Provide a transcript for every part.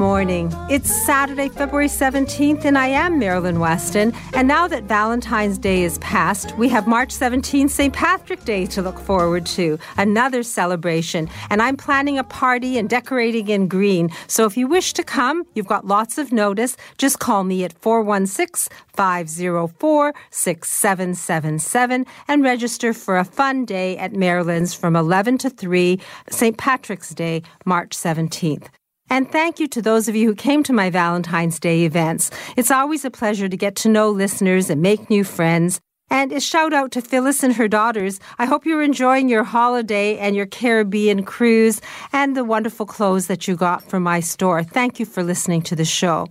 Morning. It's Saturday, February 17th, and I am Marilyn Weston. And now that Valentine's Day is past, we have March 17th, St. Patrick Day to look forward to, another celebration. And I'm planning a party and decorating in green. So if you wish to come, you've got lots of notice. Just call me at 416 504 6777 and register for a fun day at Marilyn's from 11 to 3, St. Patrick's Day, March 17th. And thank you to those of you who came to my Valentine's Day events. It's always a pleasure to get to know listeners and make new friends. And a shout out to Phyllis and her daughters. I hope you're enjoying your holiday and your Caribbean cruise and the wonderful clothes that you got from my store. Thank you for listening to the show.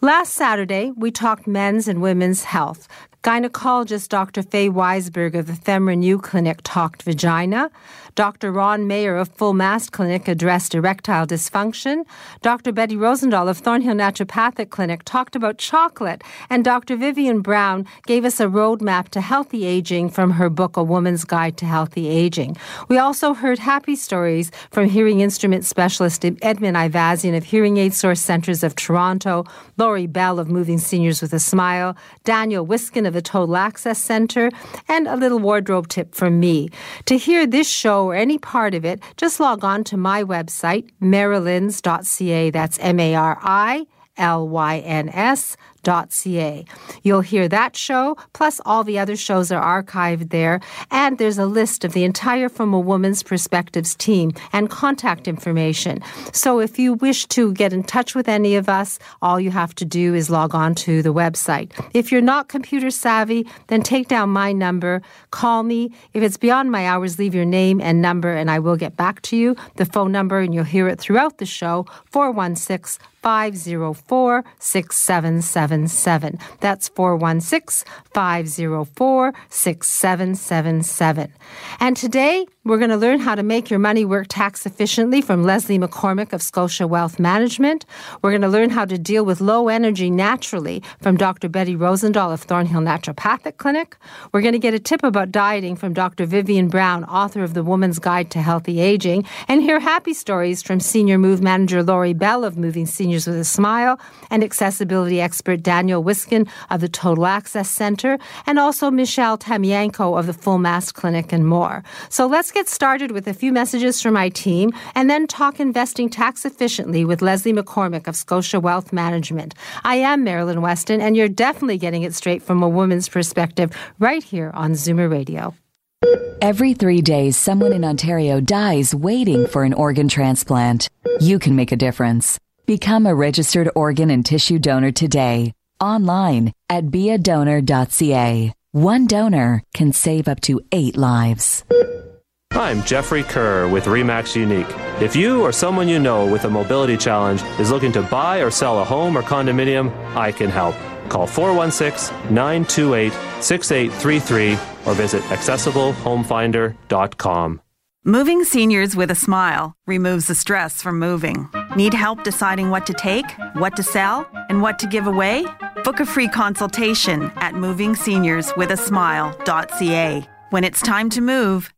Last Saturday, we talked men's and women's health. Gynecologist Dr. Faye Weisberg of the FemRenew Clinic talked vagina. Dr. Ron Mayer of Full Mast Clinic addressed erectile dysfunction. Dr. Betty Rosendahl of Thornhill Naturopathic Clinic talked about chocolate. And Dr. Vivian Brown gave us a roadmap to healthy aging from her book, A Woman's Guide to Healthy Aging. We also heard happy stories from hearing instrument specialist Edmund Ivazian of Hearing Aid Source Centers of Toronto, Laurie Bell of Moving Seniors with a Smile, Daniel Wiskin of the Total Access Center, and a little wardrobe tip from me. To hear this show or any part of it, just log on to my website, marilyns.ca. That's M A R I L Y N S ca. You'll hear that show, plus all the other shows are archived there, and there's a list of the entire From a Woman's Perspectives team and contact information. So if you wish to get in touch with any of us, all you have to do is log on to the website. If you're not computer savvy, then take down my number, call me. If it's beyond my hours, leave your name and number, and I will get back to you. The phone number, and you'll hear it throughout the show 416 504 6777. That's 416 504 6777. And today, we're going to learn how to make your money work tax efficiently from Leslie McCormick of Scotia Wealth Management. We're going to learn how to deal with low energy naturally from Dr. Betty Rosendahl of Thornhill Naturopathic Clinic. We're going to get a tip about dieting from Dr. Vivian Brown, author of The Woman's Guide to Healthy Aging, and hear happy stories from Senior Move Manager Laurie Bell of Moving Seniors with a Smile and accessibility expert Daniel Wiskin of the Total Access Center, and also Michelle Tamianko of the Full Mast Clinic and more. So let's get started with a few messages from my team and then talk investing tax efficiently with Leslie McCormick of Scotia Wealth Management. I am Marilyn Weston, and you're definitely getting it straight from a woman's perspective right here on Zoomer Radio. Every three days, someone in Ontario dies waiting for an organ transplant. You can make a difference. Become a registered organ and tissue donor today, online at beadonor.ca. One donor can save up to eight lives. I'm Jeffrey Kerr with REMAX Unique. If you or someone you know with a mobility challenge is looking to buy or sell a home or condominium, I can help. Call 416 928 6833 or visit accessiblehomefinder.com. Moving seniors with a smile removes the stress from moving. Need help deciding what to take, what to sell, and what to give away? Book a free consultation at movingseniorswithasmile.ca. When it's time to move,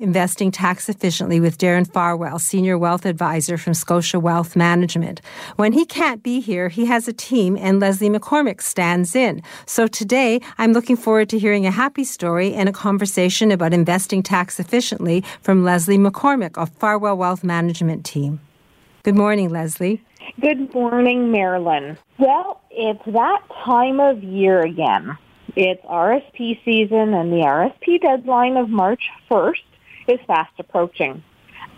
Investing Tax Efficiently with Darren Farwell, Senior Wealth Advisor from Scotia Wealth Management. When he can't be here, he has a team and Leslie McCormick stands in. So today, I'm looking forward to hearing a happy story and a conversation about investing tax efficiently from Leslie McCormick of Farwell Wealth Management team. Good morning, Leslie. Good morning, Marilyn. Well, it's that time of year again. It's RSP season and the RSP deadline of March 1st is fast approaching.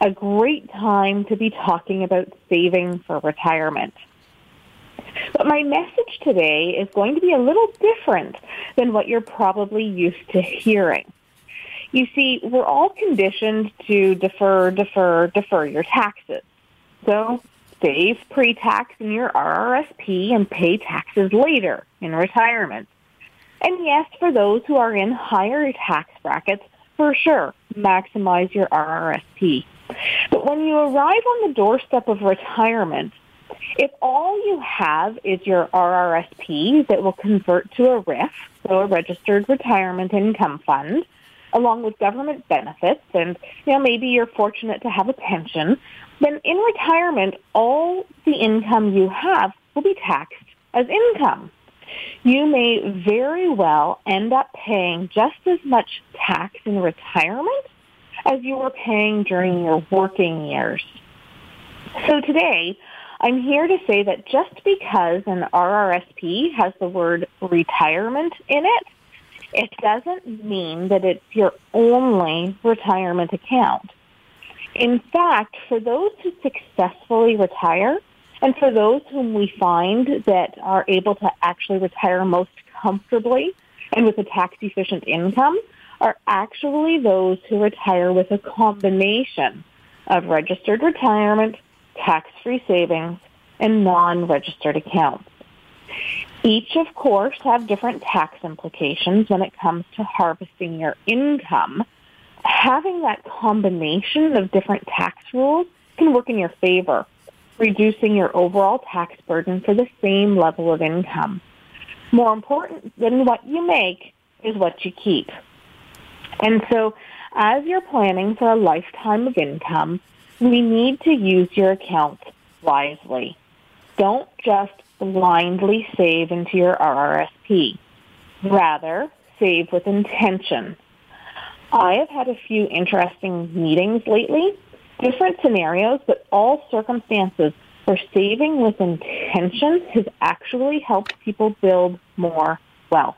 A great time to be talking about saving for retirement. But my message today is going to be a little different than what you're probably used to hearing. You see, we're all conditioned to defer, defer, defer your taxes. So save pre-tax in your RRSP and pay taxes later in retirement. And yes, for those who are in higher tax brackets, for sure, maximize your RRSP. But when you arrive on the doorstep of retirement, if all you have is your RRSP that will convert to a RRIF, so a registered retirement income fund, along with government benefits, and you know maybe you're fortunate to have a pension, then in retirement, all the income you have will be taxed as income you may very well end up paying just as much tax in retirement as you were paying during your working years. So today, I'm here to say that just because an RRSP has the word retirement in it, it doesn't mean that it's your only retirement account. In fact, for those who successfully retire, and for those whom we find that are able to actually retire most comfortably and with a tax efficient income are actually those who retire with a combination of registered retirement, tax-free savings, and non-registered accounts. Each, of course, have different tax implications when it comes to harvesting your income. Having that combination of different tax rules can work in your favor reducing your overall tax burden for the same level of income. More important than what you make is what you keep. And so as you're planning for a lifetime of income, we need to use your account wisely. Don't just blindly save into your RRSP. Rather, save with intention. I have had a few interesting meetings lately different scenarios, but all circumstances where saving with intention has actually helped people build more wealth.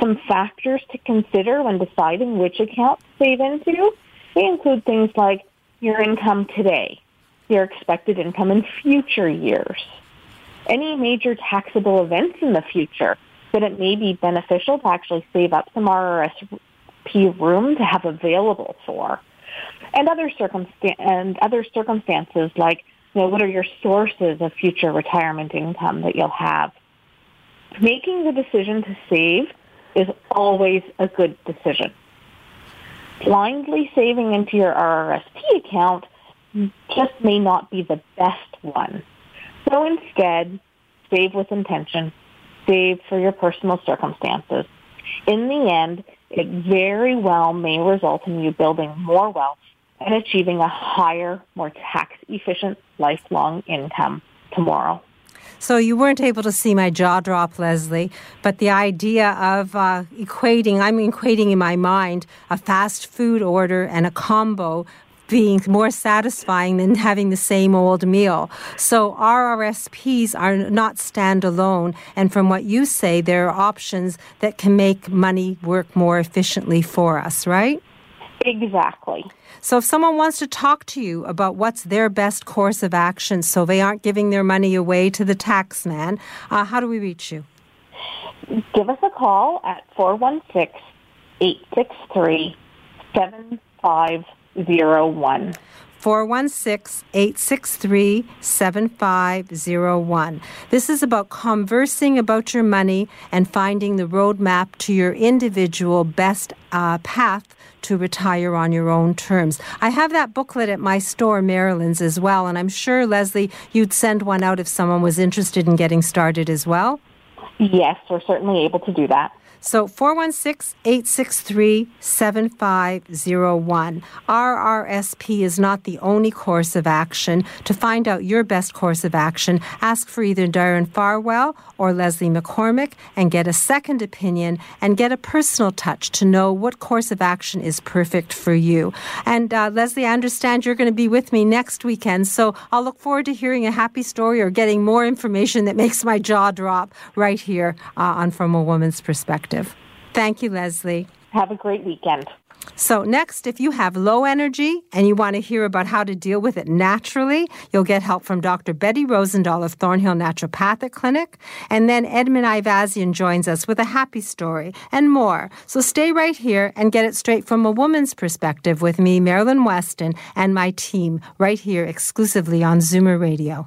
Some factors to consider when deciding which account to save into, they include things like your income today, your expected income in future years, any major taxable events in the future that it may be beneficial to actually save up some RRSP room to have available for and other circumstan- and other circumstances like you know what are your sources of future retirement income that you'll have. Making the decision to save is always a good decision. Blindly saving into your RRSP account just may not be the best one. So instead, save with intention. Save for your personal circumstances. In the end, it very well may result in you building more wealth and achieving a higher, more tax efficient lifelong income tomorrow. So you weren't able to see my jaw drop, Leslie, but the idea of uh, equating, I'm equating in my mind a fast food order and a combo being more satisfying than having the same old meal. So RRSPs are not standalone. And from what you say, there are options that can make money work more efficiently for us, right? Exactly. So if someone wants to talk to you about what's their best course of action so they aren't giving their money away to the tax man, uh, how do we reach you? Give us a call at 416 863 7501. 416 863 7501. This is about conversing about your money and finding the roadmap to your individual best uh, path to retire on your own terms. I have that booklet at my store, Marilyn's, as well, and I'm sure, Leslie, you'd send one out if someone was interested in getting started as well. Yes, we're certainly able to do that. So 416 863 7501. RRSP is not the only course of action. To find out your best course of action, ask for either Darren Farwell or Leslie McCormick and get a second opinion and get a personal touch to know what course of action is perfect for you. And uh, Leslie, I understand you're going to be with me next weekend, so I'll look forward to hearing a happy story or getting more information that makes my jaw drop right here uh, on From a Woman's Perspective. Thank you, Leslie. Have a great weekend. So, next, if you have low energy and you want to hear about how to deal with it naturally, you'll get help from Dr. Betty Rosendahl of Thornhill Naturopathic Clinic. And then Edmund Ivazian joins us with a happy story and more. So, stay right here and get it straight from a woman's perspective with me, Marilyn Weston, and my team right here exclusively on Zoomer Radio.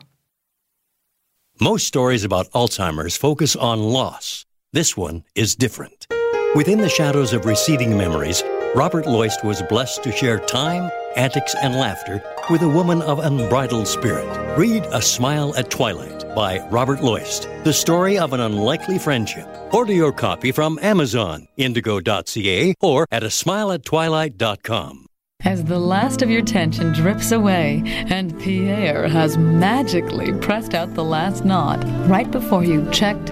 Most stories about Alzheimer's focus on loss. This one is different. Within the shadows of receding memories, Robert Loist was blessed to share time, antics, and laughter with a woman of unbridled spirit. Read A Smile at Twilight by Robert Loist, the story of an unlikely friendship. Order your copy from Amazon, indigo.ca, or at a smileattwilight.com. As the last of your tension drips away and Pierre has magically pressed out the last knot right before you checked,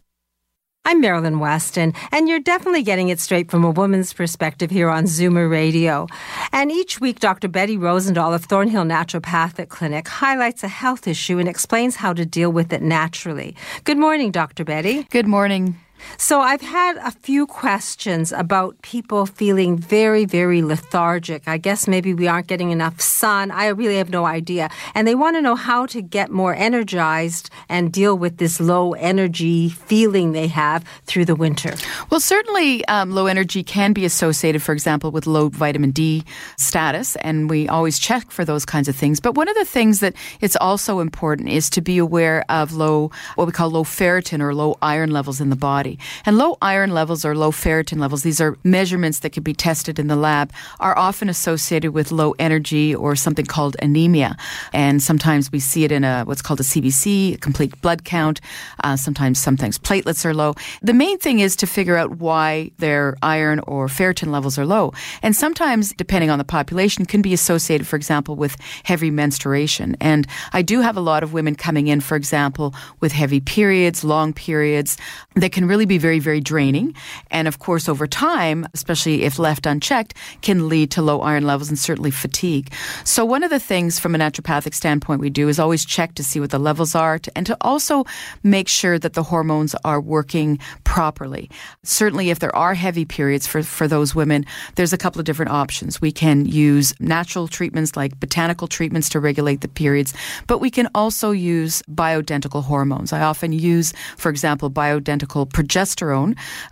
I'm Marilyn Weston, and you're definitely getting it straight from a woman's perspective here on Zoomer Radio. And each week, Dr. Betty Rosendahl of Thornhill Naturopathic Clinic highlights a health issue and explains how to deal with it naturally. Good morning, Dr. Betty. Good morning. So, I've had a few questions about people feeling very, very lethargic. I guess maybe we aren't getting enough sun. I really have no idea. And they want to know how to get more energized and deal with this low energy feeling they have through the winter. Well, certainly um, low energy can be associated, for example, with low vitamin D status, and we always check for those kinds of things. But one of the things that it's also important is to be aware of low, what we call low ferritin or low iron levels in the body. And low iron levels or low ferritin levels, these are measurements that can be tested in the lab, are often associated with low energy or something called anemia. And sometimes we see it in a what's called a CBC, a complete blood count. Uh, sometimes sometimes platelets are low. The main thing is to figure out why their iron or ferritin levels are low. And sometimes, depending on the population, can be associated, for example, with heavy menstruation. And I do have a lot of women coming in, for example, with heavy periods, long periods that can really be very, very draining. And of course, over time, especially if left unchecked, can lead to low iron levels and certainly fatigue. So one of the things from a naturopathic standpoint we do is always check to see what the levels are to, and to also make sure that the hormones are working properly. Certainly, if there are heavy periods for, for those women, there's a couple of different options. We can use natural treatments like botanical treatments to regulate the periods, but we can also use bioidentical hormones. I often use, for example, bioidentical progesterone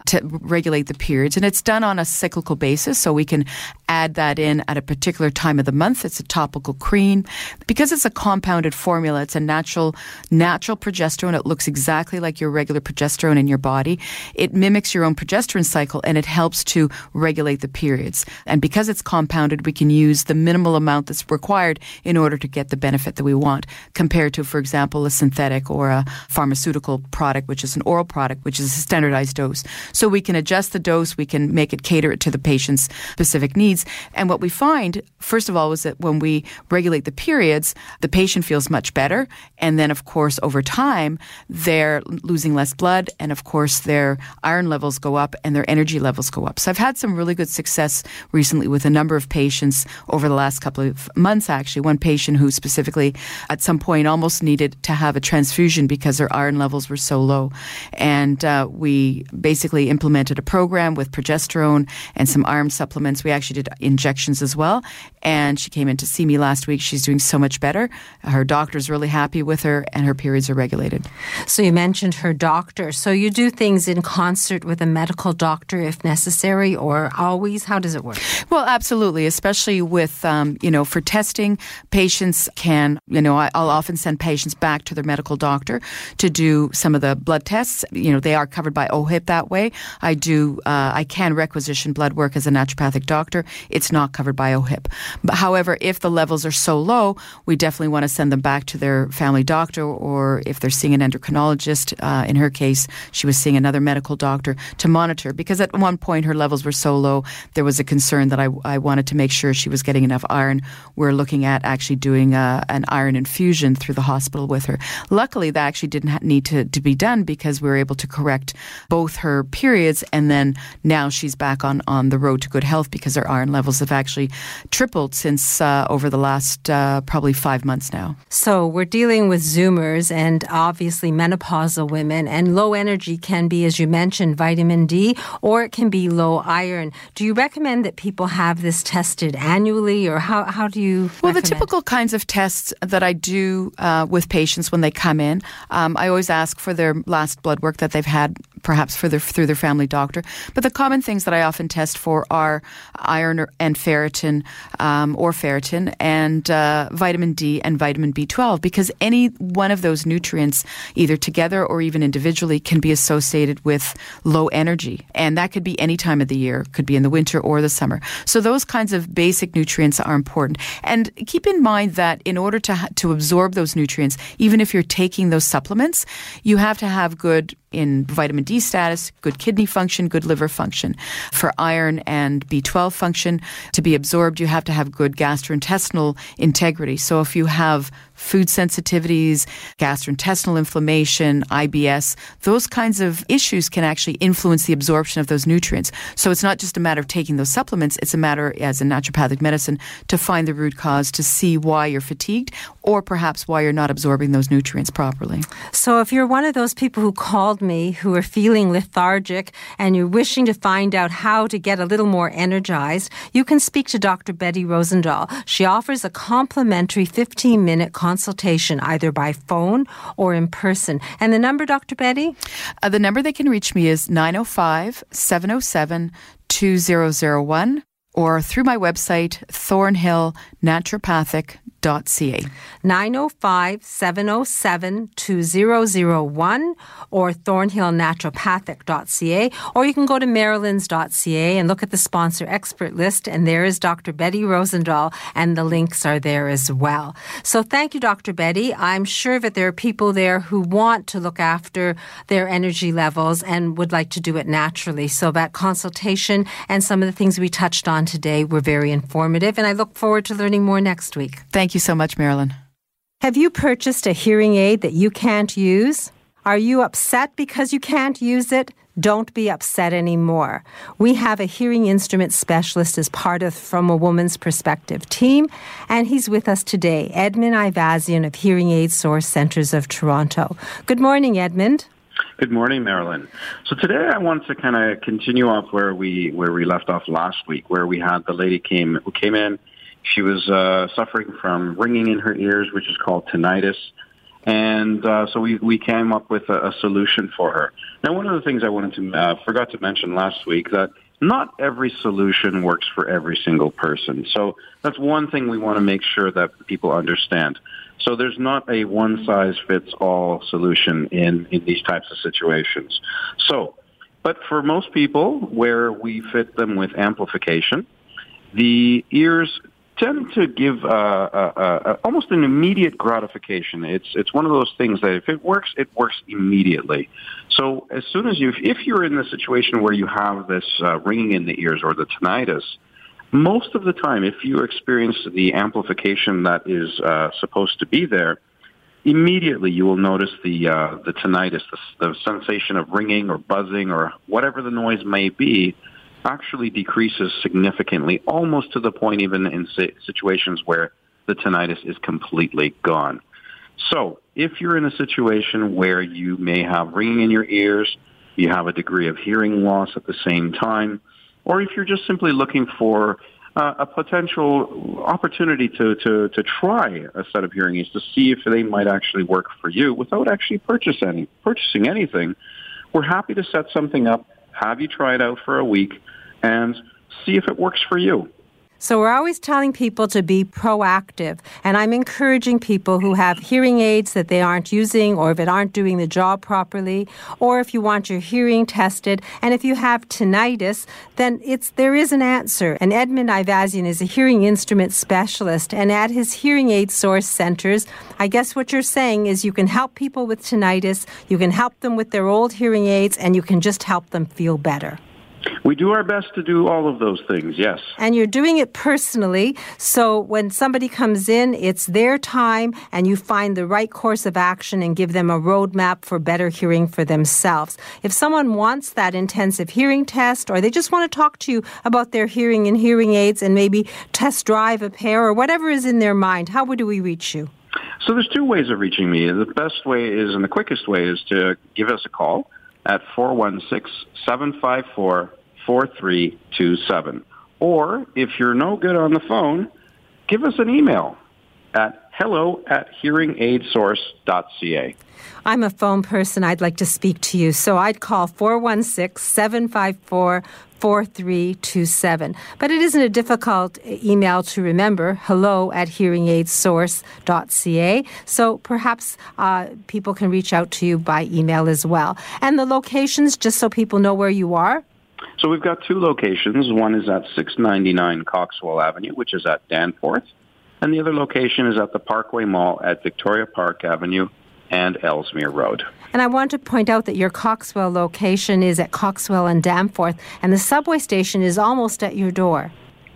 to regulate the periods, and it's done on a cyclical basis, so we can add that in at a particular time of the month. It's a topical cream. Because it's a compounded formula, it's a natural natural progesterone. It looks exactly like your regular progesterone in your body. It mimics your own progesterone cycle and it helps to regulate the periods. And because it's compounded, we can use the minimal amount that's required in order to get the benefit that we want compared to, for example, a synthetic or a pharmaceutical product, which is an oral product, which is standardized dose. So we can adjust the dose, we can make it cater it to the patient's specific needs. And what we find, first of all, was that when we regulate the periods, the patient feels much better. And then, of course, over time, they're losing less blood. And of course, their iron levels go up and their energy levels go up. So I've had some really good success recently with a number of patients over the last couple of months, actually. One patient who specifically at some point almost needed to have a transfusion because their iron levels were so low. And uh, we basically implemented a program with progesterone and some iron supplements. We actually did injections as well. And she came in to see me last week. She's doing so much better. Her doctor's really happy with her, and her periods are regulated. So you mentioned her doctor. So you do things in concert with a medical doctor if necessary, or always? How does it work? Well, absolutely, especially with, um, you know, for testing, patients can, you know, I'll often send patients back to their medical doctor to do some of the blood tests. You know, they are covered by OHIP that way. I do, uh, I can requisition blood work as a naturopathic doctor. It's not covered by OHIP. But however, if the levels are so low, we definitely want to send them back to their family doctor, or if they're seeing an endocrinologist, uh, in her case, she was seeing another medical doctor to monitor. Because at one point her levels were so low, there was a concern that I, I wanted to make sure she was getting enough iron. We're looking at actually doing a, uh, an iron infusion through the hospital with her. Luckily, that actually didn't need to, to be done because we were able to correct both her periods, and then now she's back on, on the road to good health because her iron levels have actually tripled since uh, over the last uh, probably five months now. So we're dealing with Zoomers and obviously menopausal women, and low energy can be, as you mentioned, vitamin D, or it can be low iron. Do you recommend that people have this tested annually, or how, how do you? Well, recommend? the typical kinds of tests that I do uh, with patients when they come in, um, I always ask for their last blood work that they've had perhaps for their, through their family doctor. But the common things that I often test for are iron and ferritin um, or ferritin and uh, vitamin D and vitamin B12 because any one of those nutrients, either together or even individually, can be associated with low energy. And that could be any time of the year, could be in the winter or the summer. So those kinds of basic nutrients are important. And keep in mind that in order to, to absorb those nutrients, even if you're taking those supplements, you have to have good in vitamin D status, good kidney function, good liver function. For iron and B12 function to be absorbed, you have to have good gastrointestinal integrity. So if you have food sensitivities, gastrointestinal inflammation, IBS, those kinds of issues can actually influence the absorption of those nutrients. So it's not just a matter of taking those supplements, it's a matter, as in naturopathic medicine, to find the root cause to see why you're fatigued or perhaps why you're not absorbing those nutrients properly. So if you're one of those people who called me who are feeling lethargic and you're wishing to find out how to get a little more energized, you can speak to Dr. Betty Rosendahl. She offers a complimentary 15 minute either by phone or in person. And the number, Dr. Betty? Uh, the number they can reach me is 905 707 2001 or through my website, thornhillnaturopathic.com ca. 905 707 2001 or thornhillnaturopathic.ca. Or you can go to marilyns.ca and look at the sponsor expert list, and there is Dr. Betty Rosendahl, and the links are there as well. So thank you, Dr. Betty. I'm sure that there are people there who want to look after their energy levels and would like to do it naturally. So that consultation and some of the things we touched on today were very informative, and I look forward to learning more next week. Thank you so much, Marilyn. Have you purchased a hearing aid that you can't use? Are you upset because you can't use it? Don't be upset anymore. We have a hearing instrument specialist as part of From a Woman's Perspective team, and he's with us today, Edmund Ivazian of Hearing Aid Source Centers of Toronto. Good morning, Edmund. Good morning, Marilyn. So today I want to kind of continue off where we where we left off last week, where we had the lady came who came in she was uh, suffering from ringing in her ears, which is called tinnitus. And uh, so we, we came up with a, a solution for her. Now, one of the things I wanted to uh, forgot to mention last week that not every solution works for every single person. So that's one thing we want to make sure that people understand. So there's not a one size fits all solution in, in these types of situations. So, but for most people where we fit them with amplification, the ears tend to give uh, uh, uh, almost an immediate gratification. It's it's one of those things that if it works, it works immediately. So as soon as you, if you're in the situation where you have this uh, ringing in the ears or the tinnitus, most of the time, if you experience the amplification that is uh, supposed to be there, immediately you will notice the uh, the tinnitus, the, the sensation of ringing or buzzing or whatever the noise may be, actually decreases significantly, almost to the point even in situations where the tinnitus is completely gone. So, if you're in a situation where you may have ringing in your ears, you have a degree of hearing loss at the same time, or if you're just simply looking for uh, a potential opportunity to, to, to try a set of hearing aids to see if they might actually work for you without actually purchase any, purchasing anything, we're happy to set something up, have you try it out for a week, and see if it works for you. So we're always telling people to be proactive. And I'm encouraging people who have hearing aids that they aren't using or if it aren't doing the job properly, or if you want your hearing tested, and if you have tinnitus, then it's there is an answer. And Edmund Ivazian is a hearing instrument specialist. And at his hearing aid source centers, I guess what you're saying is you can help people with tinnitus, you can help them with their old hearing aids, and you can just help them feel better. We do our best to do all of those things, yes. And you're doing it personally. So when somebody comes in, it's their time and you find the right course of action and give them a roadmap for better hearing for themselves. If someone wants that intensive hearing test or they just want to talk to you about their hearing and hearing aids and maybe test drive a pair or whatever is in their mind, how would we reach you? So there's two ways of reaching me. The best way is and the quickest way is to give us a call at 416-754-4327. Or if you're no good on the phone, give us an email at hello at hearingaidsource.ca. I'm a phone person. I'd like to speak to you. So I'd call 416 754 4327. But it isn't a difficult email to remember hello at hearingaidsource.ca. So perhaps uh, people can reach out to you by email as well. And the locations, just so people know where you are? So we've got two locations. One is at 699 Coxwell Avenue, which is at Danforth. And the other location is at the Parkway Mall at Victoria Park Avenue and Ellesmere Road. And I want to point out that your Coxwell location is at Coxwell and Danforth, and the subway station is almost at your door.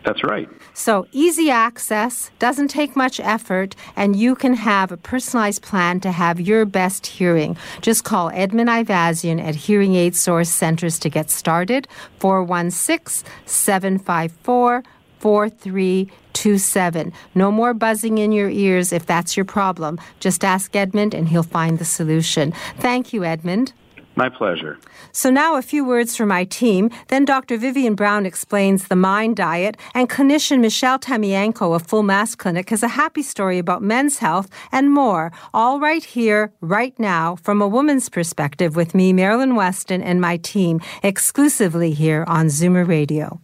That's right. So easy access, doesn't take much effort, and you can have a personalized plan to have your best hearing. Just call Edmund Ivazian at Hearing Aid Source Centers to get started. 416 754 4327. No more buzzing in your ears if that's your problem. Just ask Edmund and he'll find the solution. Thank you, Edmund. My pleasure. So, now a few words from my team. Then Dr. Vivian Brown explains the mind diet, and clinician Michelle Tamienko of Full Mast Clinic has a happy story about men's health and more, all right here, right now, from a woman's perspective with me, Marilyn Weston, and my team, exclusively here on Zoomer Radio.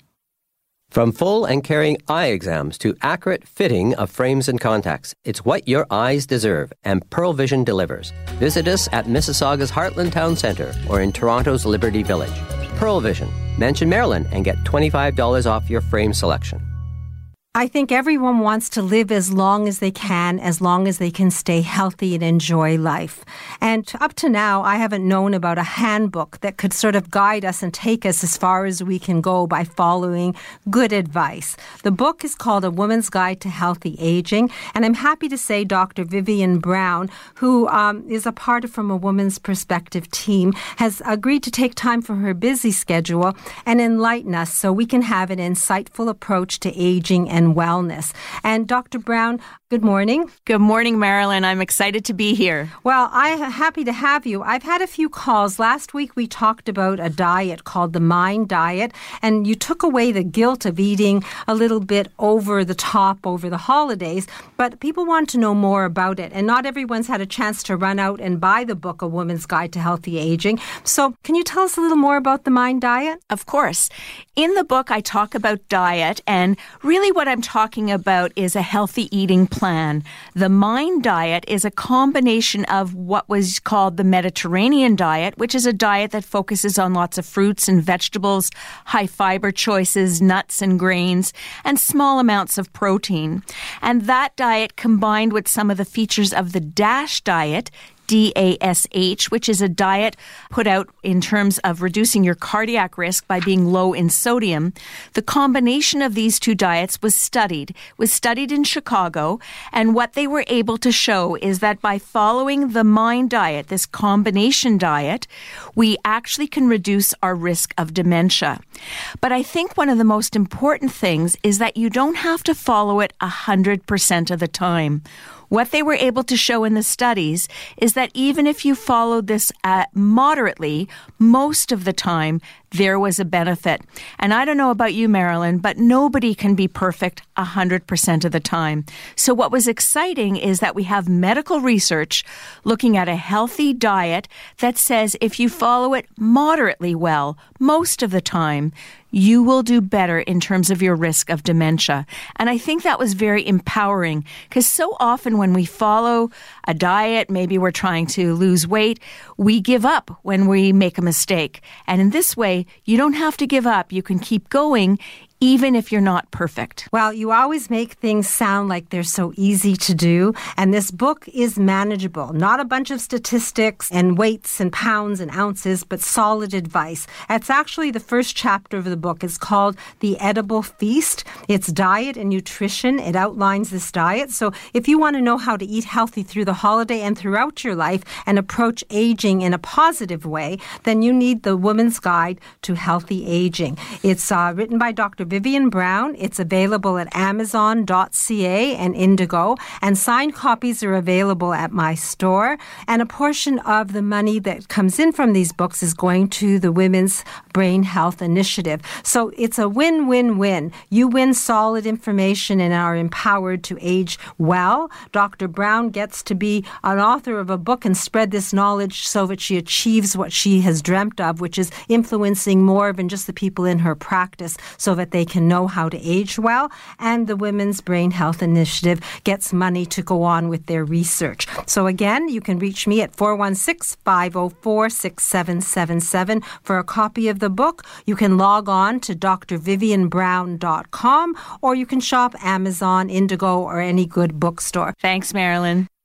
From full and carrying eye exams to accurate fitting of frames and contacts, it's what your eyes deserve, and Pearle Vision delivers. Visit us at Mississauga's Heartland Town Centre or in Toronto's Liberty Village. Pearle Vision. Mention Maryland and get $25 off your frame selection. I think everyone wants to live as long as they can, as long as they can stay healthy and enjoy life. And up to now, I haven't known about a handbook that could sort of guide us and take us as far as we can go by following good advice. The book is called A Woman's Guide to Healthy Aging. And I'm happy to say Dr. Vivian Brown, who um, is a part of From a Woman's Perspective team, has agreed to take time from her busy schedule and enlighten us so we can have an insightful approach to aging and and wellness. And Dr. Brown, good morning. Good morning, Marilyn. I'm excited to be here. Well, I'm happy to have you. I've had a few calls. Last week we talked about a diet called the Mind Diet, and you took away the guilt of eating a little bit over the top over the holidays. But people want to know more about it, and not everyone's had a chance to run out and buy the book, A Woman's Guide to Healthy Aging. So, can you tell us a little more about the Mind Diet? Of course. In the book, I talk about diet, and really what I'm talking about is a healthy eating plan. The Mind diet is a combination of what was called the Mediterranean diet, which is a diet that focuses on lots of fruits and vegetables, high fiber choices, nuts and grains, and small amounts of protein. And that diet combined with some of the features of the DASH diet, DASH, which is a diet put out in terms of reducing your cardiac risk by being low in sodium. The combination of these two diets was studied, was studied in Chicago, and what they were able to show is that by following the MIND diet, this combination diet, we actually can reduce our risk of dementia. But I think one of the most important things is that you don't have to follow it 100% of the time. What they were able to show in the studies is that even if you followed this uh, moderately, most of the time there was a benefit. And I don't know about you, Marilyn, but nobody can be perfect 100% of the time. So, what was exciting is that we have medical research looking at a healthy diet that says if you follow it moderately well, most of the time, you will do better in terms of your risk of dementia. And I think that was very empowering because so often when we follow a diet, maybe we're trying to lose weight, we give up when we make a mistake. And in this way, you don't have to give up. You can keep going even if you're not perfect. Well, you always make things sound like they're so easy to do. And this book is manageable. Not a bunch of statistics and weights and pounds and ounces, but solid advice. It's actually the first chapter of the book. It's called The Edible Feast. It's diet and nutrition. It outlines this diet. So if you want to know how to eat healthy through the holiday and throughout your life and approach aging in a positive way, then you need the Woman's Guide to Healthy Aging. It's uh, written by Dr. Vivian Brown. It's available at Amazon.ca and Indigo, and signed copies are available at my store. And a portion of the money that comes in from these books is going to the Women's Brain Health Initiative. So it's a win win win. You win solid information and are empowered to age well. Dr. Brown gets to be an author of a book and spread this knowledge so that she achieves what she has dreamt of, which is influencing more than just the people in her practice so that they can know how to age well. And the Women's Brain Health Initiative gets money to go on with their research. So again, you can reach me at 416 504 6777 for a copy of the book. You can log on to drvivianbrown.com or you can shop Amazon, Indigo, or any good bookstore. Thanks, Marilyn.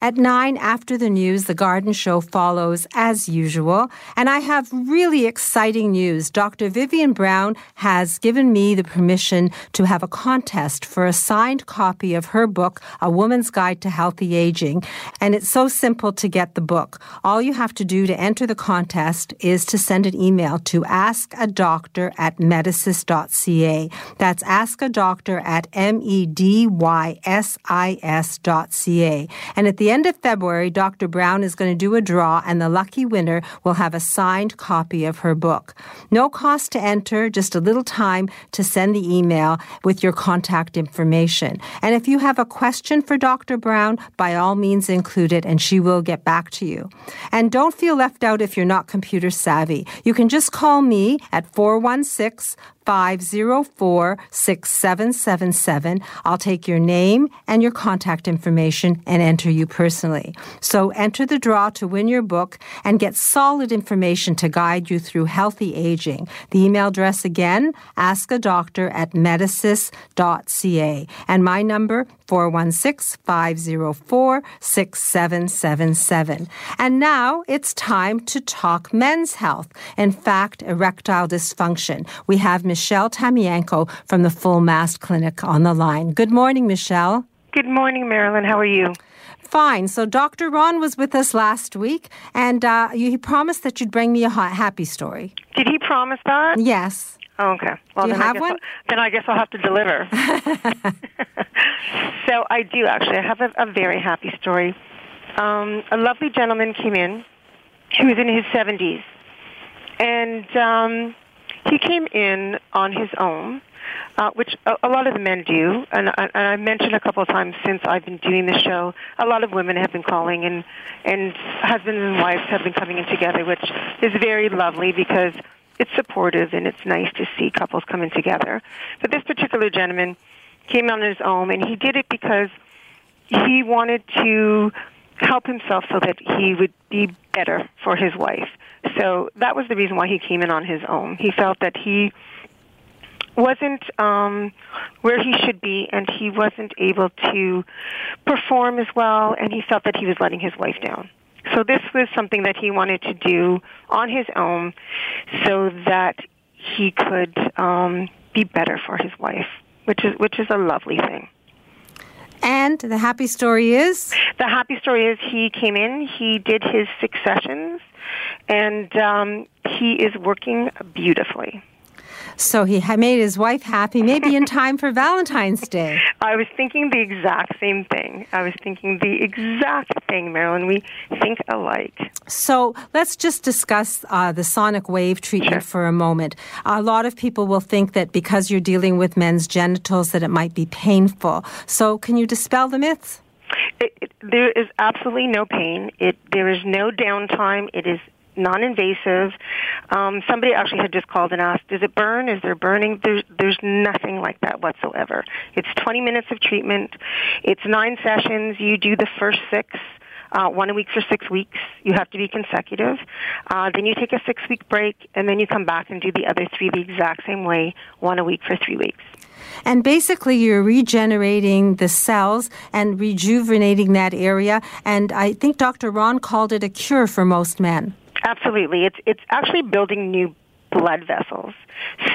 At 9 after the news, the garden show follows as usual. And I have really exciting news. Dr. Vivian Brown has given me the permission to have a contest for a signed copy of her book, A Woman's Guide to Healthy Aging. And it's so simple to get the book. All you have to do to enter the contest is to send an email to askadoctor at medysis.ca. That's askadoctor at M-E-D-Y-S-I-S.ca. And at the end of February, Dr. Brown is going to do a draw, and the lucky winner will have a signed copy of her book. No cost to enter, just a little time to send the email with your contact information. And if you have a question for Dr. Brown, by all means include it, and she will get back to you. And don't feel left out if you're not computer savvy. You can just call me at 416 504 6777. I'll take your name and your contact information and enter you personally. So enter the draw to win your book and get solid information to guide you through healthy aging. The email address again, ask a doctor at medysis.ca. And my number, 416 504 6777. And now it's time to talk men's health. In fact, erectile dysfunction. We have Michelle Tamienko from the Full Mast Clinic on the line. Good morning, Michelle. Good morning, Marilyn. How are you? Fine. So Dr. Ron was with us last week, and uh, he promised that you'd bring me a happy story. Did he promise that? Yes. Oh, okay. Well, Do you then I have guess one? I'll, then I guess I'll have to deliver. so I do actually. I have a, a very happy story. Um, a lovely gentleman came in. He was in his 70s, and um, he came in on his own, uh, which a, a lot of the men do. And, I- and I mentioned a couple of times since I've been doing the show, a lot of women have been calling, and and husbands and wives have been coming in together, which is very lovely because it's supportive and it's nice to see couples coming together. But this particular gentleman came on his own, and he did it because he wanted to help himself so that he would be better for his wife. So that was the reason why he came in on his own. He felt that he wasn't um, where he should be, and he wasn't able to perform as well, and he felt that he was letting his wife down. So this was something that he wanted to do on his own, so that he could um, be better for his wife, which is which is a lovely thing. And the happy story is? The happy story is he came in, he did his six sessions, and um, he is working beautifully. So he made his wife happy, maybe in time for Valentine's Day. I was thinking the exact same thing. I was thinking the exact thing, Marilyn. We think alike. So let's just discuss uh, the sonic wave treatment for a moment. A lot of people will think that because you're dealing with men's genitals, that it might be painful. So can you dispel the myths? It, it, there is absolutely no pain. It there is no downtime. It is non-invasive. Um, somebody actually had just called and asked, "Does it burn? Is there burning?" There's there's nothing like that whatsoever. It's 20 minutes of treatment. It's nine sessions. You do the first six. Uh, one a week for six weeks. You have to be consecutive. Uh, then you take a six week break, and then you come back and do the other three the exact same way, one a week for three weeks. And basically, you're regenerating the cells and rejuvenating that area. And I think Dr. Ron called it a cure for most men. Absolutely. It's it's actually building new blood vessels.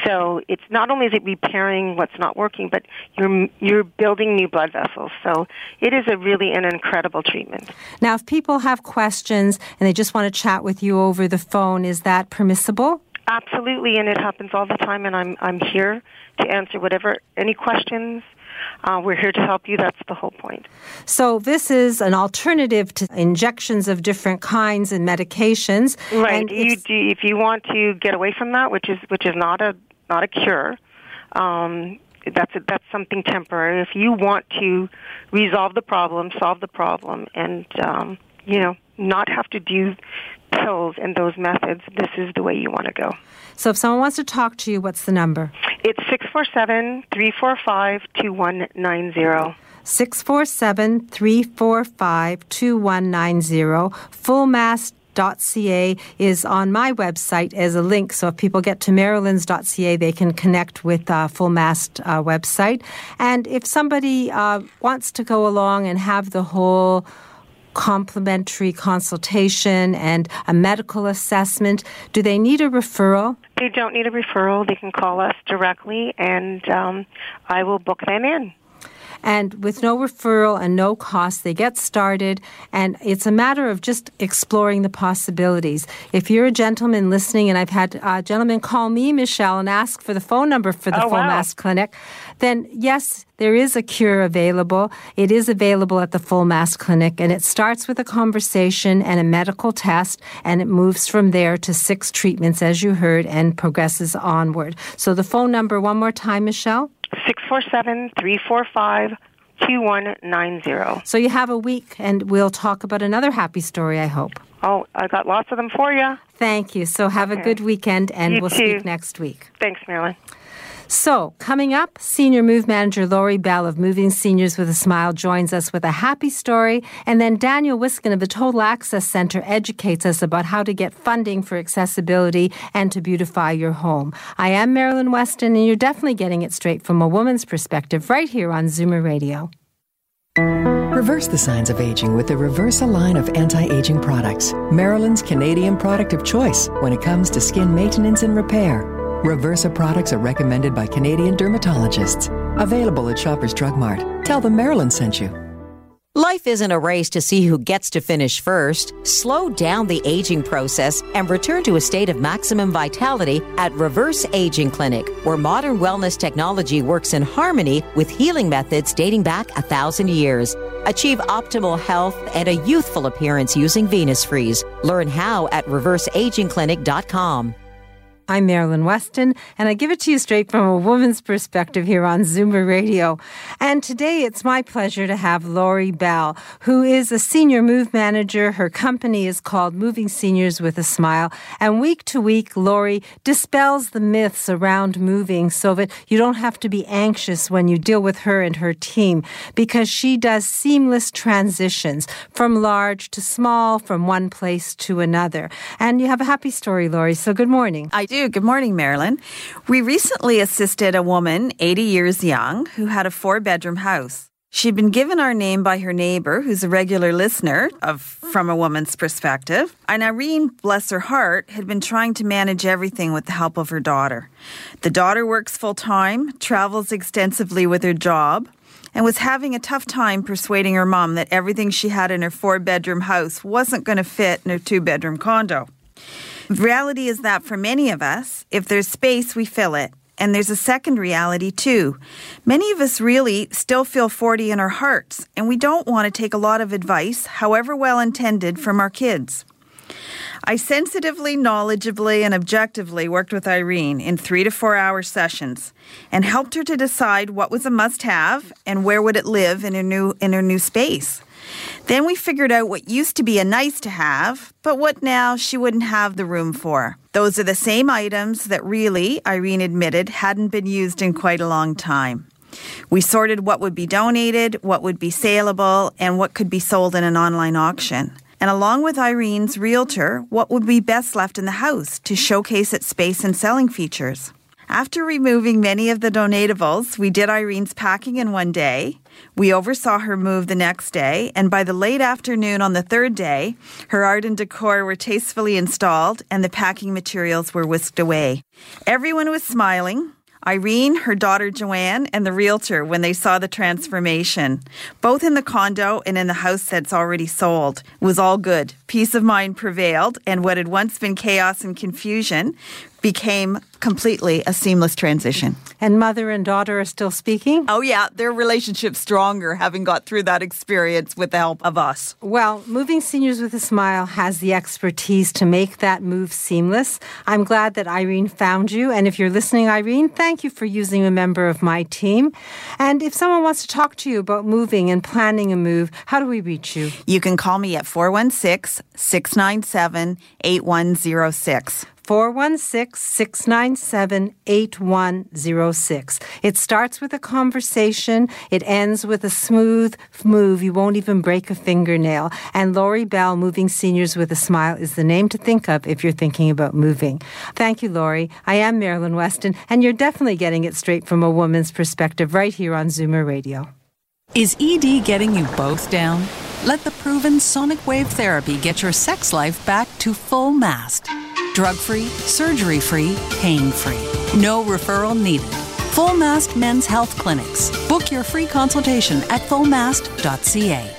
So it's not only is it repairing what's not working, but you're you're building new blood vessels. So it is a really an incredible treatment. Now, if people have questions and they just want to chat with you over the phone, is that permissible? Absolutely, and it happens all the time. And I'm I'm here to answer whatever any questions. Uh, we're here to help you. That's the whole point. So, this is an alternative to injections of different kinds and medications. Right. And you do if you want to get away from that, which is which is not a not a cure. Um, that's a, that's something temporary. If you want to resolve the problem, solve the problem, and um, you know not have to do pills and those methods, this is the way you want to go. So, if someone wants to talk to you, what's the number? It's six four seven three four five two one nine zero. 647 345 2190. Fullmast.ca is on my website as a link. So if people get to marilyns.ca, they can connect with uh, Full Mast uh, website. And if somebody uh, wants to go along and have the whole complimentary consultation and a medical assessment, do they need a referral? They don't need a referral. They can call us directly, and um, I will book them in. And with no referral and no cost, they get started. And it's a matter of just exploring the possibilities. If you're a gentleman listening, and I've had uh, gentlemen call me, Michelle, and ask for the phone number for the Oh, Full wow. Clinic, then yes, there is a cure available. It is available at the Full Mast Clinic, and it starts with a conversation and a medical test, and it moves from there to six treatments, as you heard, and progresses onward. So the phone number, one more time, Michelle. Six four seven three four five two one nine zero. So you have a week, and we'll talk about another happy story, I hope. Oh, I got lots of them for you. Thank you. So have a good weekend, and You we'll too. speak next week. Thanks, Marilyn. So, coming up, Senior Move Manager Lori Bell of Moving Seniors with a Smile joins us with a happy story. And then Daniel Wiskin of the Total Access Center educates us about how to get funding for accessibility and to beautify your home. I am Marilyn Weston, and you're definitely getting it straight from a woman's perspective right here on Zoomer Radio. Reverse the signs of aging with the Reversa line of anti aging products. Marilyn's Canadian product of choice when it comes to skin maintenance and repair. Reversa products are recommended by Canadian dermatologists. Available at Shoppers Drug Mart. Tell them Marilyn sent you. Life isn't a race to see who gets to finish first. Slow down the aging process and return to a state of maximum vitality at Reverse Aging Clinic, where modern wellness technology works in harmony with healing methods dating back a thousand years. Achieve optimal health and a youthful appearance using Venus Freeze. Learn how at reverseagingclinic.com. I'm Marilyn Weston, and I give it to you straight from a woman's perspective here on Zoomer Radio. And today it's my pleasure to have Lori Bell, who is a senior move manager. Her company is called Moving Seniors with a Smile. And week to week, Lori dispels the myths around moving so that you don't have to be anxious when you deal with her and her team because she does seamless transitions from large to small, from one place to another. And you have a happy story, Lori. So good morning. I do. Good morning, Marilyn. We recently assisted a woman, 80 years young, who had a four bedroom house. She'd been given our name by her neighbor, who's a regular listener of From a Woman's Perspective. And Irene, bless her heart, had been trying to manage everything with the help of her daughter. The daughter works full time, travels extensively with her job, and was having a tough time persuading her mom that everything she had in her four bedroom house wasn't going to fit in her two bedroom condo. Reality is that for many of us, if there's space, we fill it. And there's a second reality too. Many of us really still feel 40 in our hearts, and we don't want to take a lot of advice, however well intended, from our kids. I sensitively, knowledgeably, and objectively worked with Irene in three to four hour sessions and helped her to decide what was a must have and where would it live in her new, in her new space. Then we figured out what used to be a nice to have, but what now she wouldn't have the room for. Those are the same items that really, Irene admitted, hadn't been used in quite a long time. We sorted what would be donated, what would be saleable, and what could be sold in an online auction. And along with Irene's realtor, what would be best left in the house to showcase its space and selling features. After removing many of the donatables, we did Irene's packing in one day. We oversaw her move the next day, and by the late afternoon on the third day, her art and decor were tastefully installed and the packing materials were whisked away. Everyone was smiling. Irene, her daughter Joanne, and the realtor when they saw the transformation. Both in the condo and in the house that's already sold. It was all good. Peace of mind prevailed, and what had once been chaos and confusion became completely a seamless transition. And mother and daughter are still speaking? Oh, yeah, their relationship's stronger having got through that experience with the help of us. Well, Moving Seniors with a Smile has the expertise to make that move seamless. I'm glad that Irene found you. And if you're listening, Irene, thank you for using a member of my team. And if someone wants to talk to you about moving and planning a move, how do we reach you? You can call me at 416 697 8106. 416 697 8106. It starts with a conversation, it ends with a smooth move. You won't even break a fingernail. And Lori Bell, Moving Seniors with a Smile, is the name to think of if you're thinking about moving. Thank you, Lori. I am Marilyn Weston, and you're definitely getting it straight from a woman's perspective right here on Zoomer Radio. Is ED getting you both down? Let the proven sonic wave therapy get your sex life back to full mast. Drug free, surgery free, pain free. No referral needed. Full Mast Men's Health Clinics. Book your free consultation at fullmast.ca.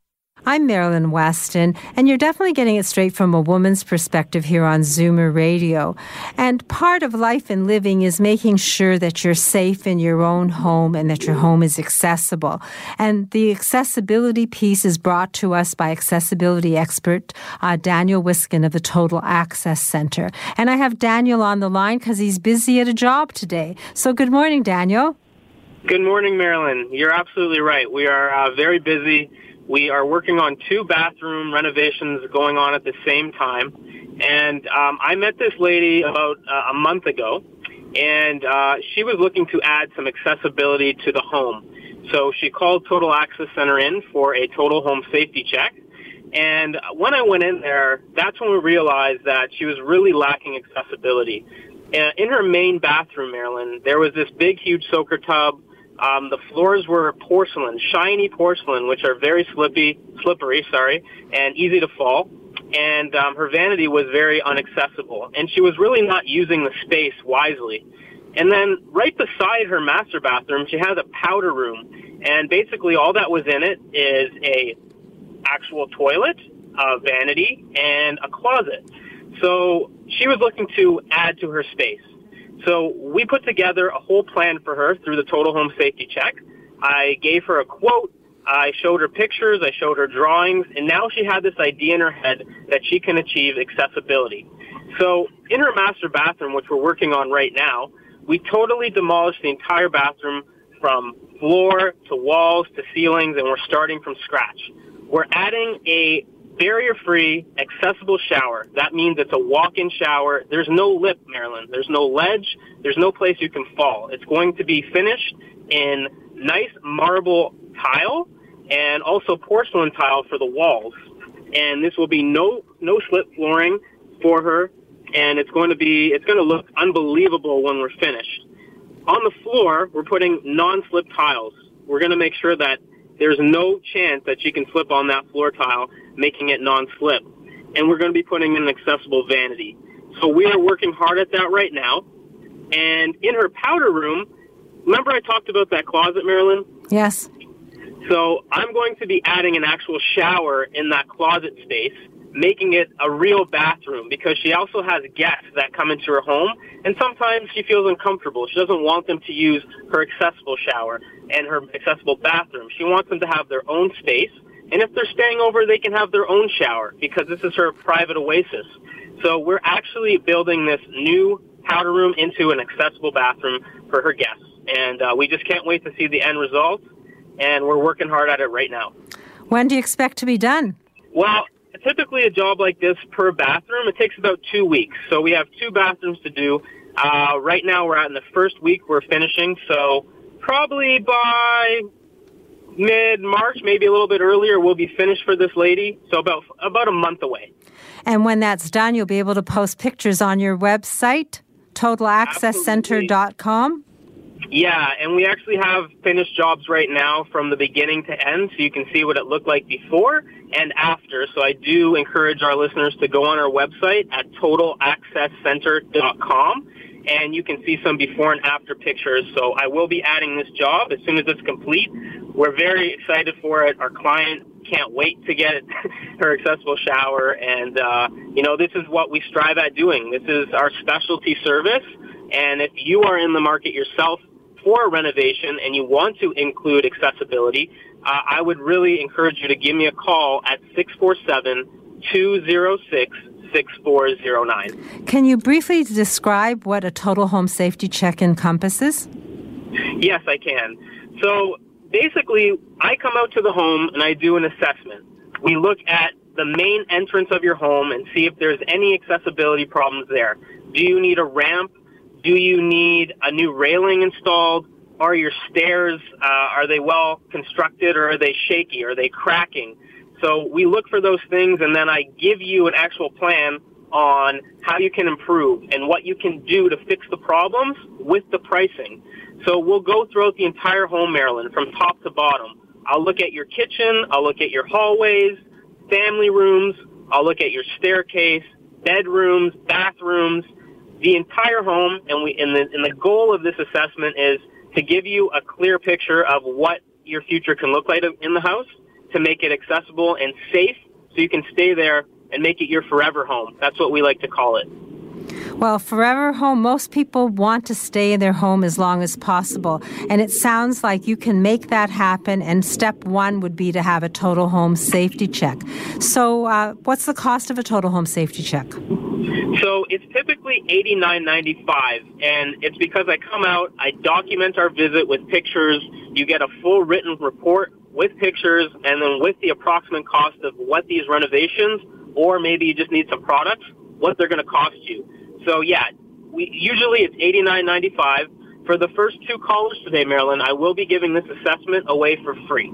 I'm Marilyn Weston, and you're definitely getting it straight from a woman's perspective here on Zoomer Radio. And part of life and living is making sure that you're safe in your own home and that your home is accessible. And the accessibility piece is brought to us by accessibility expert uh, Daniel Wiskin of the Total Access Center. And I have Daniel on the line because he's busy at a job today. So good morning, Daniel. Good morning, Marilyn. You're absolutely right. We are uh, very busy we are working on two bathroom renovations going on at the same time. And um, I met this lady about uh, a month ago, and uh, she was looking to add some accessibility to the home. So she called Total Access Center in for a total home safety check. And when I went in there, that's when we realized that she was really lacking accessibility. Uh, in her main bathroom, Marilyn, there was this big, huge soaker tub. Um, the floors were porcelain, shiny porcelain, which are very slippy, slippery, sorry, and easy to fall. And um, her vanity was very unaccessible, and she was really not using the space wisely. And then right beside her master bathroom, she has a powder room, and basically all that was in it is a actual toilet, a vanity, and a closet. So she was looking to add to her space. So we put together a whole plan for her through the total home safety check. I gave her a quote. I showed her pictures. I showed her drawings. And now she had this idea in her head that she can achieve accessibility. So in her master bathroom, which we're working on right now, we totally demolished the entire bathroom from floor to walls to ceilings and we're starting from scratch. We're adding a barrier-free, accessible shower. That means it's a walk-in shower. There's no lip, Marilyn. There's no ledge. There's no place you can fall. It's going to be finished in nice marble tile and also porcelain tile for the walls. And this will be no no slip flooring for her, and it's going to be it's going to look unbelievable when we're finished. On the floor, we're putting non-slip tiles. We're going to make sure that there's no chance that she can slip on that floor tile, making it non-slip. And we're going to be putting in an accessible vanity. So we are working hard at that right now. And in her powder room, remember I talked about that closet, Marilyn? Yes. So I'm going to be adding an actual shower in that closet space, making it a real bathroom because she also has guests that come into her home and sometimes she feels uncomfortable. She doesn't want them to use her accessible shower and her accessible bathroom. She wants them to have their own space. And if they're staying over, they can have their own shower because this is her private oasis. So we're actually building this new powder room into an accessible bathroom for her guests. And uh, we just can't wait to see the end result. And we're working hard at it right now. When do you expect to be done? Well, typically a job like this per bathroom, it takes about two weeks. So we have two bathrooms to do. Uh, right now we're at in the first week we're finishing. So probably by mid-March, maybe a little bit earlier, we'll be finished for this lady. So about about a month away. And when that's done, you'll be able to post pictures on your website, totalaccesscenter.com. Yeah, and we actually have finished jobs right now from the beginning to end, so you can see what it looked like before and after. So I do encourage our listeners to go on our website at totalaccesscenter.com and you can see some before and after pictures. So I will be adding this job as soon as it's complete. We're very excited for it. Our client can't wait to get her accessible shower. And, uh, you know, this is what we strive at doing. This is our specialty service. And if you are in the market yourself for a renovation and you want to include accessibility, uh, I would really encourage you to give me a call at 647 206 6409. Can you briefly describe what a total home safety check encompasses? Yes, I can. So basically, I come out to the home and I do an assessment. We look at the main entrance of your home and see if there's any accessibility problems there. Do you need a ramp? Do you need a new railing installed? Are your stairs, uh, are they well constructed or are they shaky? Are they cracking? So we look for those things and then I give you an actual plan on how you can improve and what you can do to fix the problems with the pricing. So we'll go throughout the entire home, Marilyn, from top to bottom. I'll look at your kitchen, I'll look at your hallways, family rooms, I'll look at your staircase, bedrooms, bathrooms, the entire home, and we and the, and the goal of this assessment is to give you a clear picture of what your future can look like in the house to make it accessible and safe so you can stay there and make it your forever home. That's what we like to call it. Well, forever home, most people want to stay in their home as long as possible. And it sounds like you can make that happen. And step one would be to have a total home safety check. So, uh, what's the cost of a total home safety check? So it's typically eighty nine ninety five, and it's because I come out, I document our visit with pictures. You get a full written report with pictures, and then with the approximate cost of what these renovations, or maybe you just need some products, what they're going to cost you. So yeah, we usually it's eighty nine ninety five. For the first two callers today, Marilyn, I will be giving this assessment away for free.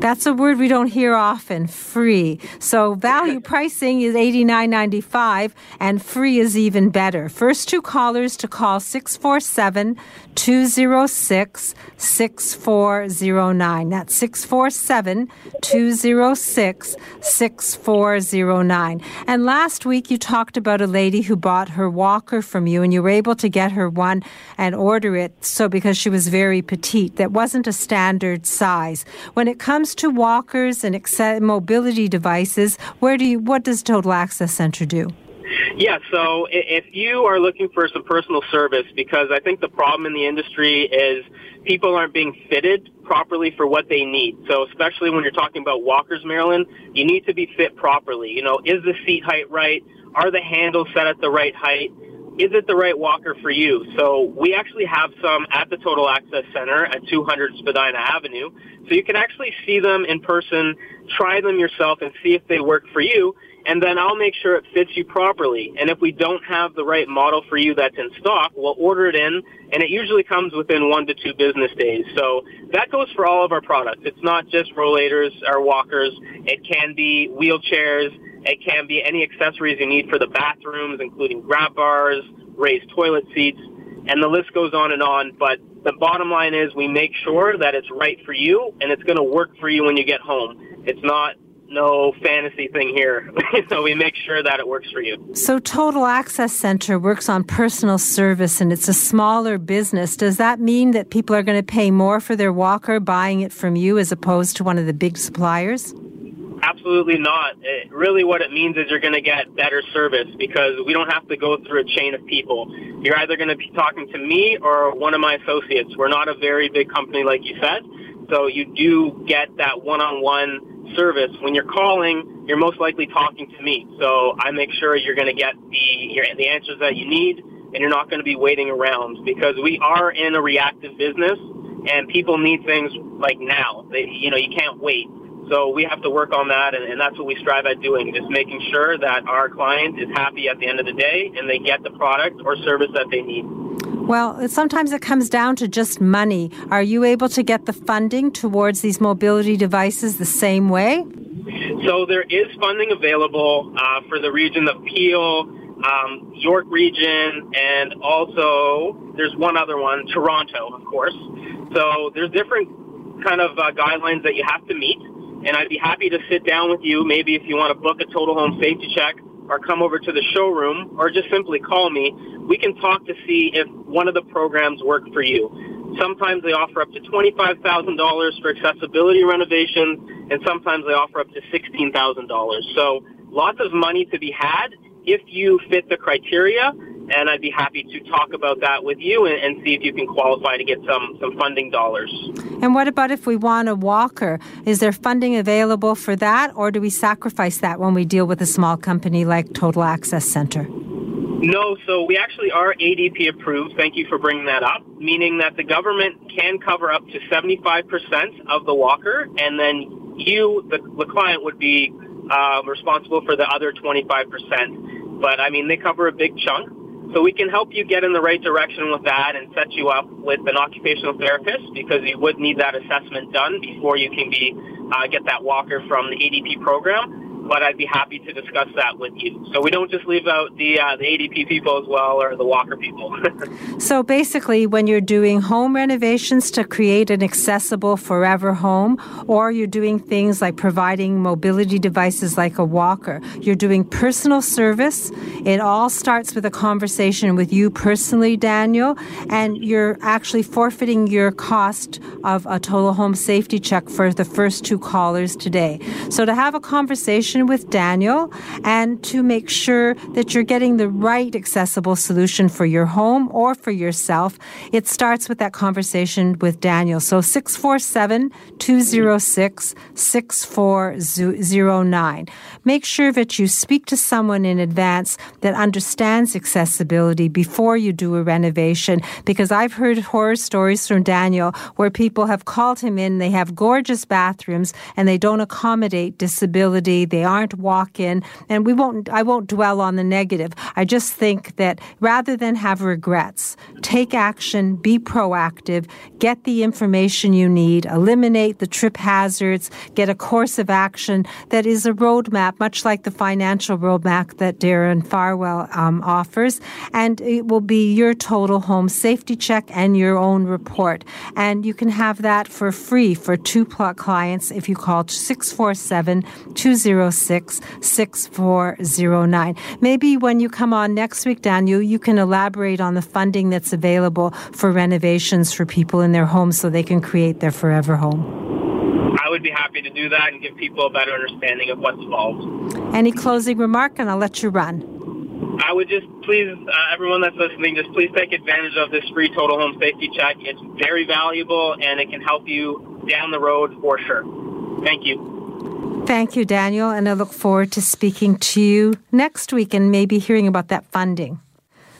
That's a word we don't hear often, free. So value pricing is $89.95 and free is even better. First two callers to call 647 206 6409. That's 647 206 6409. And last week you talked about a lady who bought her walker from you and you were able to get her one and order it so because she was very petite. That wasn't a standard size. When it comes to walkers and mobility devices, where do you, what does Total Access Center do? Yeah, so if you are looking for some personal service, because I think the problem in the industry is people aren't being fitted properly for what they need. So especially when you're talking about walkers, Marilyn, you need to be fit properly. You know, is the seat height right? Are the handles set at the right height? Is it the right walker for you? So we actually have some at the Total Access Center at 200 Spadina Avenue. So you can actually see them in person, try them yourself, and see if they work for you and then I'll make sure it fits you properly. And if we don't have the right model for you that's in stock, we'll order it in, and it usually comes within one to two business days. So that goes for all of our products. It's not just rollators or walkers. It can be wheelchairs. It can be any accessories you need for the bathrooms, including grab bars, raised toilet seats, and the list goes on and on. But the bottom line is we make sure that it's right for you and it's going to work for you when you get home. It's not no fantasy thing here. so we make sure that it works for you. So Total Access Center works on personal service and it's a smaller business. Does that mean that people are going to pay more for their walker buying it from you as opposed to one of the big suppliers? Absolutely not. It, really, what it means is you're going to get better service because we don't have to go through a chain of people. You're either going to be talking to me or one of my associates. We're not a very big company, like you said, so you do get that one-on-one service, when you're calling, you're most likely talking to me. So I make sure you're going to get the your, the answers that you need, and you're not going to be waiting around because we are in a reactive business, and people need things like now. They, you know, you can't wait. So we have to work on that, and, and that's what we strive at doing, just making sure that our client is happy at the end of the day and they get the product or service that they need. Well, sometimes it comes down to just money. Are you able to get the funding towards these mobility devices the same way? So there is funding available uh, for the region of Peel, um, York region, and also there's one other one, Toronto, of course. So there's different kind of uh, guidelines that you have to meet, and I'd be happy to sit down with you. Maybe if you want to book a total home safety check or come over to the showroom or just simply call me, we can talk to see if one of the programs work for you. Sometimes they offer up to $25,000 for accessibility renovations, and sometimes they offer up to $16,000. So lots of money to be had if you fit the criteria and I'd be happy to talk about that with you and, and, see if you can qualify to get some, some funding dollars. And what about if we want a walker? Is there funding available for that, or do we sacrifice that when we deal with a small company like Total Access Center? No, so we actually are ADP approved. Thank you for bringing that up, meaning that the government can cover up to 75% of the walker, and then you, the, the client, would be uh, responsible for the other 25%. But I mean, they cover a big chunk. So we can help you get in the right direction with that and set you up with an occupational therapist because you would need that assessment done before you can be uh, get that walker from the ADP program but I'd be happy to discuss that with you. So we don't just leave out the uh, the ADP people as well or the Walker people. so basically, when you're doing home renovations to create an accessible forever home, or you're doing things like providing mobility devices like a walker, you're doing personal service. It all starts with a conversation with you personally, Daniel, and you're actually forfeiting your cost of a total home safety check for the first two callers today. So to have a conversation conversation with Daniel and to make sure that you're getting the right accessible solution for your home or for yourself. It starts with that conversation with Daniel. So 647 206 6409. Make sure that you speak to someone in advance that understands accessibility before you do a renovation because I've heard horror stories from Daniel where people have called him in, they have gorgeous bathrooms and they don't accommodate disability. They They aren't walk-in, and we won't. I won't dwell on the negative. I just think that rather than have regrets, take action, be proactive, get the information you need, eliminate the trip hazards, get a course of action that is a roadmap, much like the financial roadmap that Darren Farwell um, offers, and it will be your total home safety check and your own report. And you can have that for free for two clients if you call 647 206 6409. Maybe when you come on next week, Daniel, you can elaborate on the funding that's available for renovations for people in their homes so they can create their forever home. I would be happy to do that and give people a better understanding of what's involved. Any closing remark, and I'll let you run. I would just please, uh, everyone that's listening, just please take advantage of this free total home safety check. It's very valuable and it can help you down the road for sure. Thank you. Thank you, Daniel, and I look forward to speaking to you next week and maybe hearing about that funding.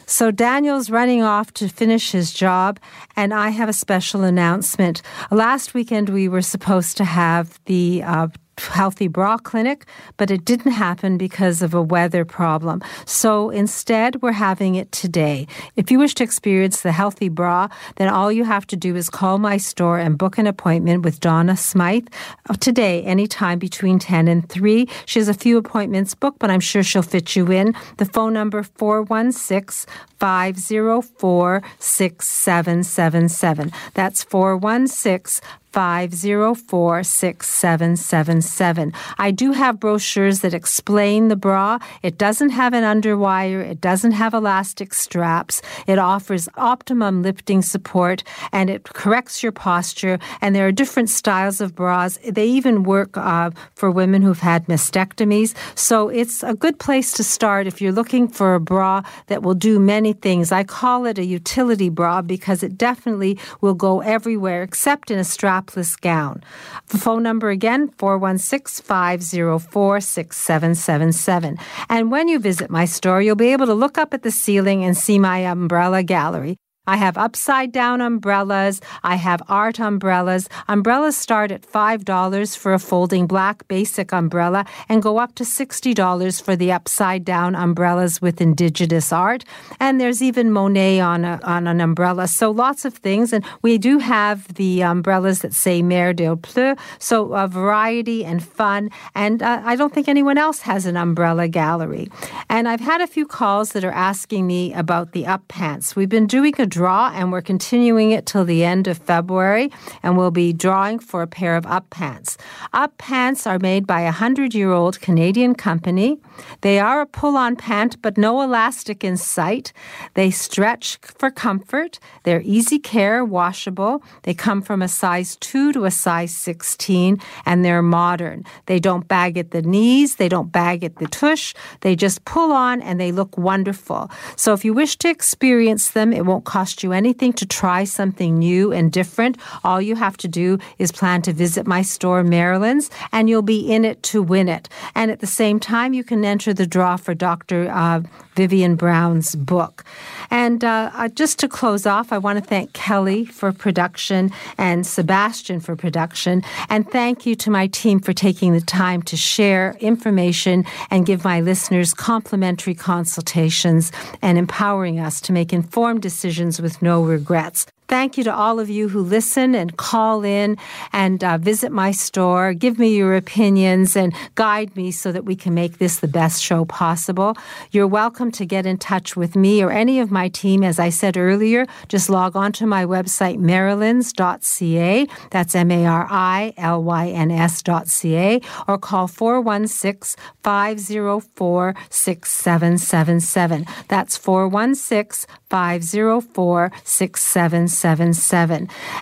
So Daniel's running off to finish his job, and I have a special announcement. Last weekend, we were supposed to have the uh, Healthy Bra Clinic, but it didn't happen because of a weather problem. So instead, we're having it today. If you wish to experience the Healthy Bra, then all you have to do is call my store and book an appointment with Donna Smythe uh, today, anytime between 10 and 3. She has a few appointments booked, but I'm sure she'll fit you in. The phone number 416 504 6777. That's 416 504 6777. I do have brochures that explain the bra. It doesn't have an underwire, it doesn't have elastic straps. It offers optimum lifting support and it corrects your posture. And there are different styles of bras. They even work uh, for women who've had mastectomies. So it's a good place to start if you're looking for a bra that will do many things. I call it a utility bra because it definitely will go everywhere except in a strap gown. The phone number again, 416 504 6777. And when you visit my store, you'll be able to look up at the ceiling and see my umbrella gallery. I have upside down umbrellas. I have art umbrellas. Umbrellas start at $5 for a folding black basic umbrella and go up to $60 for the upside down umbrellas with indigenous art. And there's even Monet on, a, on an umbrella. So lots of things. And we do have the umbrellas that say Merde il pleut. So a variety and fun. And uh, I don't think anyone else has an umbrella gallery. And I've had a few calls that are asking me about the up pants. We've been doing a draw, and we're continuing it till the end of February. And we'll be drawing for a pair of up pants. Up pants are made by a hundred year old Canadian company. They are a pull on pant, but no elastic in sight. They stretch for comfort. They're easy care, washable. They come from a size 2 to a size 16, and they're modern. They don't bag at the knees, they don't bag at the tush. They just pull on and they look wonderful. So if you wish to experience them, it won't cost you anything to try something new and different. All you have to do is plan to visit my store, Marilyn's, and you'll be in it to win it. And at the same time, you can enter the draw for Dr. Uh, Vivian Brown's book. And uh, uh, just to close off, I want to thank Kelly for production and Sebastian for production. And thank you to my team for taking the time to share information and give my listeners complimentary consultations and empowering us to make informed decisions with no regrets. Thank you to all of you who listen and call in and uh, visit my store. Give me your opinions and guide me so that we can make this the best show possible. You're welcome to get in touch with me or any of my team. As I said earlier, just log on to my website, marilyns.ca. That's M A R I L Y N S.ca or call 416 504 6777. That's 416 504 6777.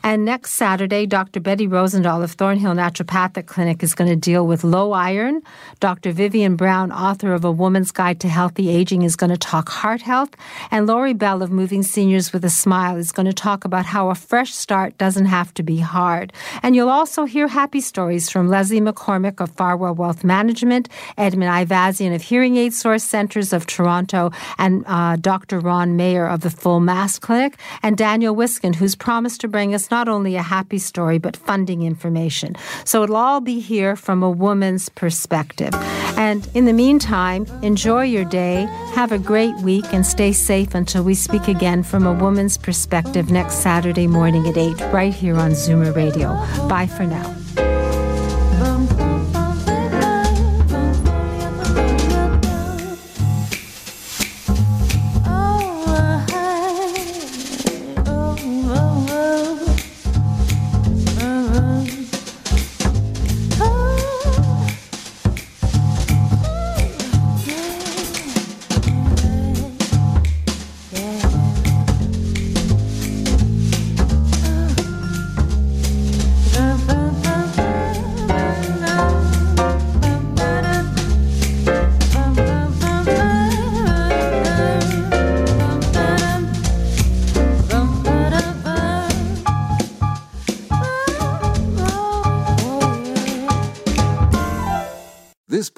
And next Saturday, Dr. Betty Rosendahl of Thornhill Naturopathic Clinic is going to deal with low iron. Dr. Vivian Brown, author of A Woman's Guide to Healthy Aging, is going to talk heart health. And Lori Bell of Moving Seniors with a Smile is going to talk about how a fresh start doesn't have to be hard. And you'll also hear happy stories from Leslie McCormick of Farwell Wealth Management, Edmund Ivazian of Hearing Aid Source Centers of Toronto, and uh, Dr. Ron Mayer of the Full Mast Clinic, and Daniel Wiskin, who's promised to bring us not only a happy story, but funding information. So it'll all be here from a woman's perspective. And in the meantime, enjoy your day, have a great week, and stay safe until we speak again from a woman's perspective next Saturday morning at 8, right here on Zoomer Radio. Bye for now.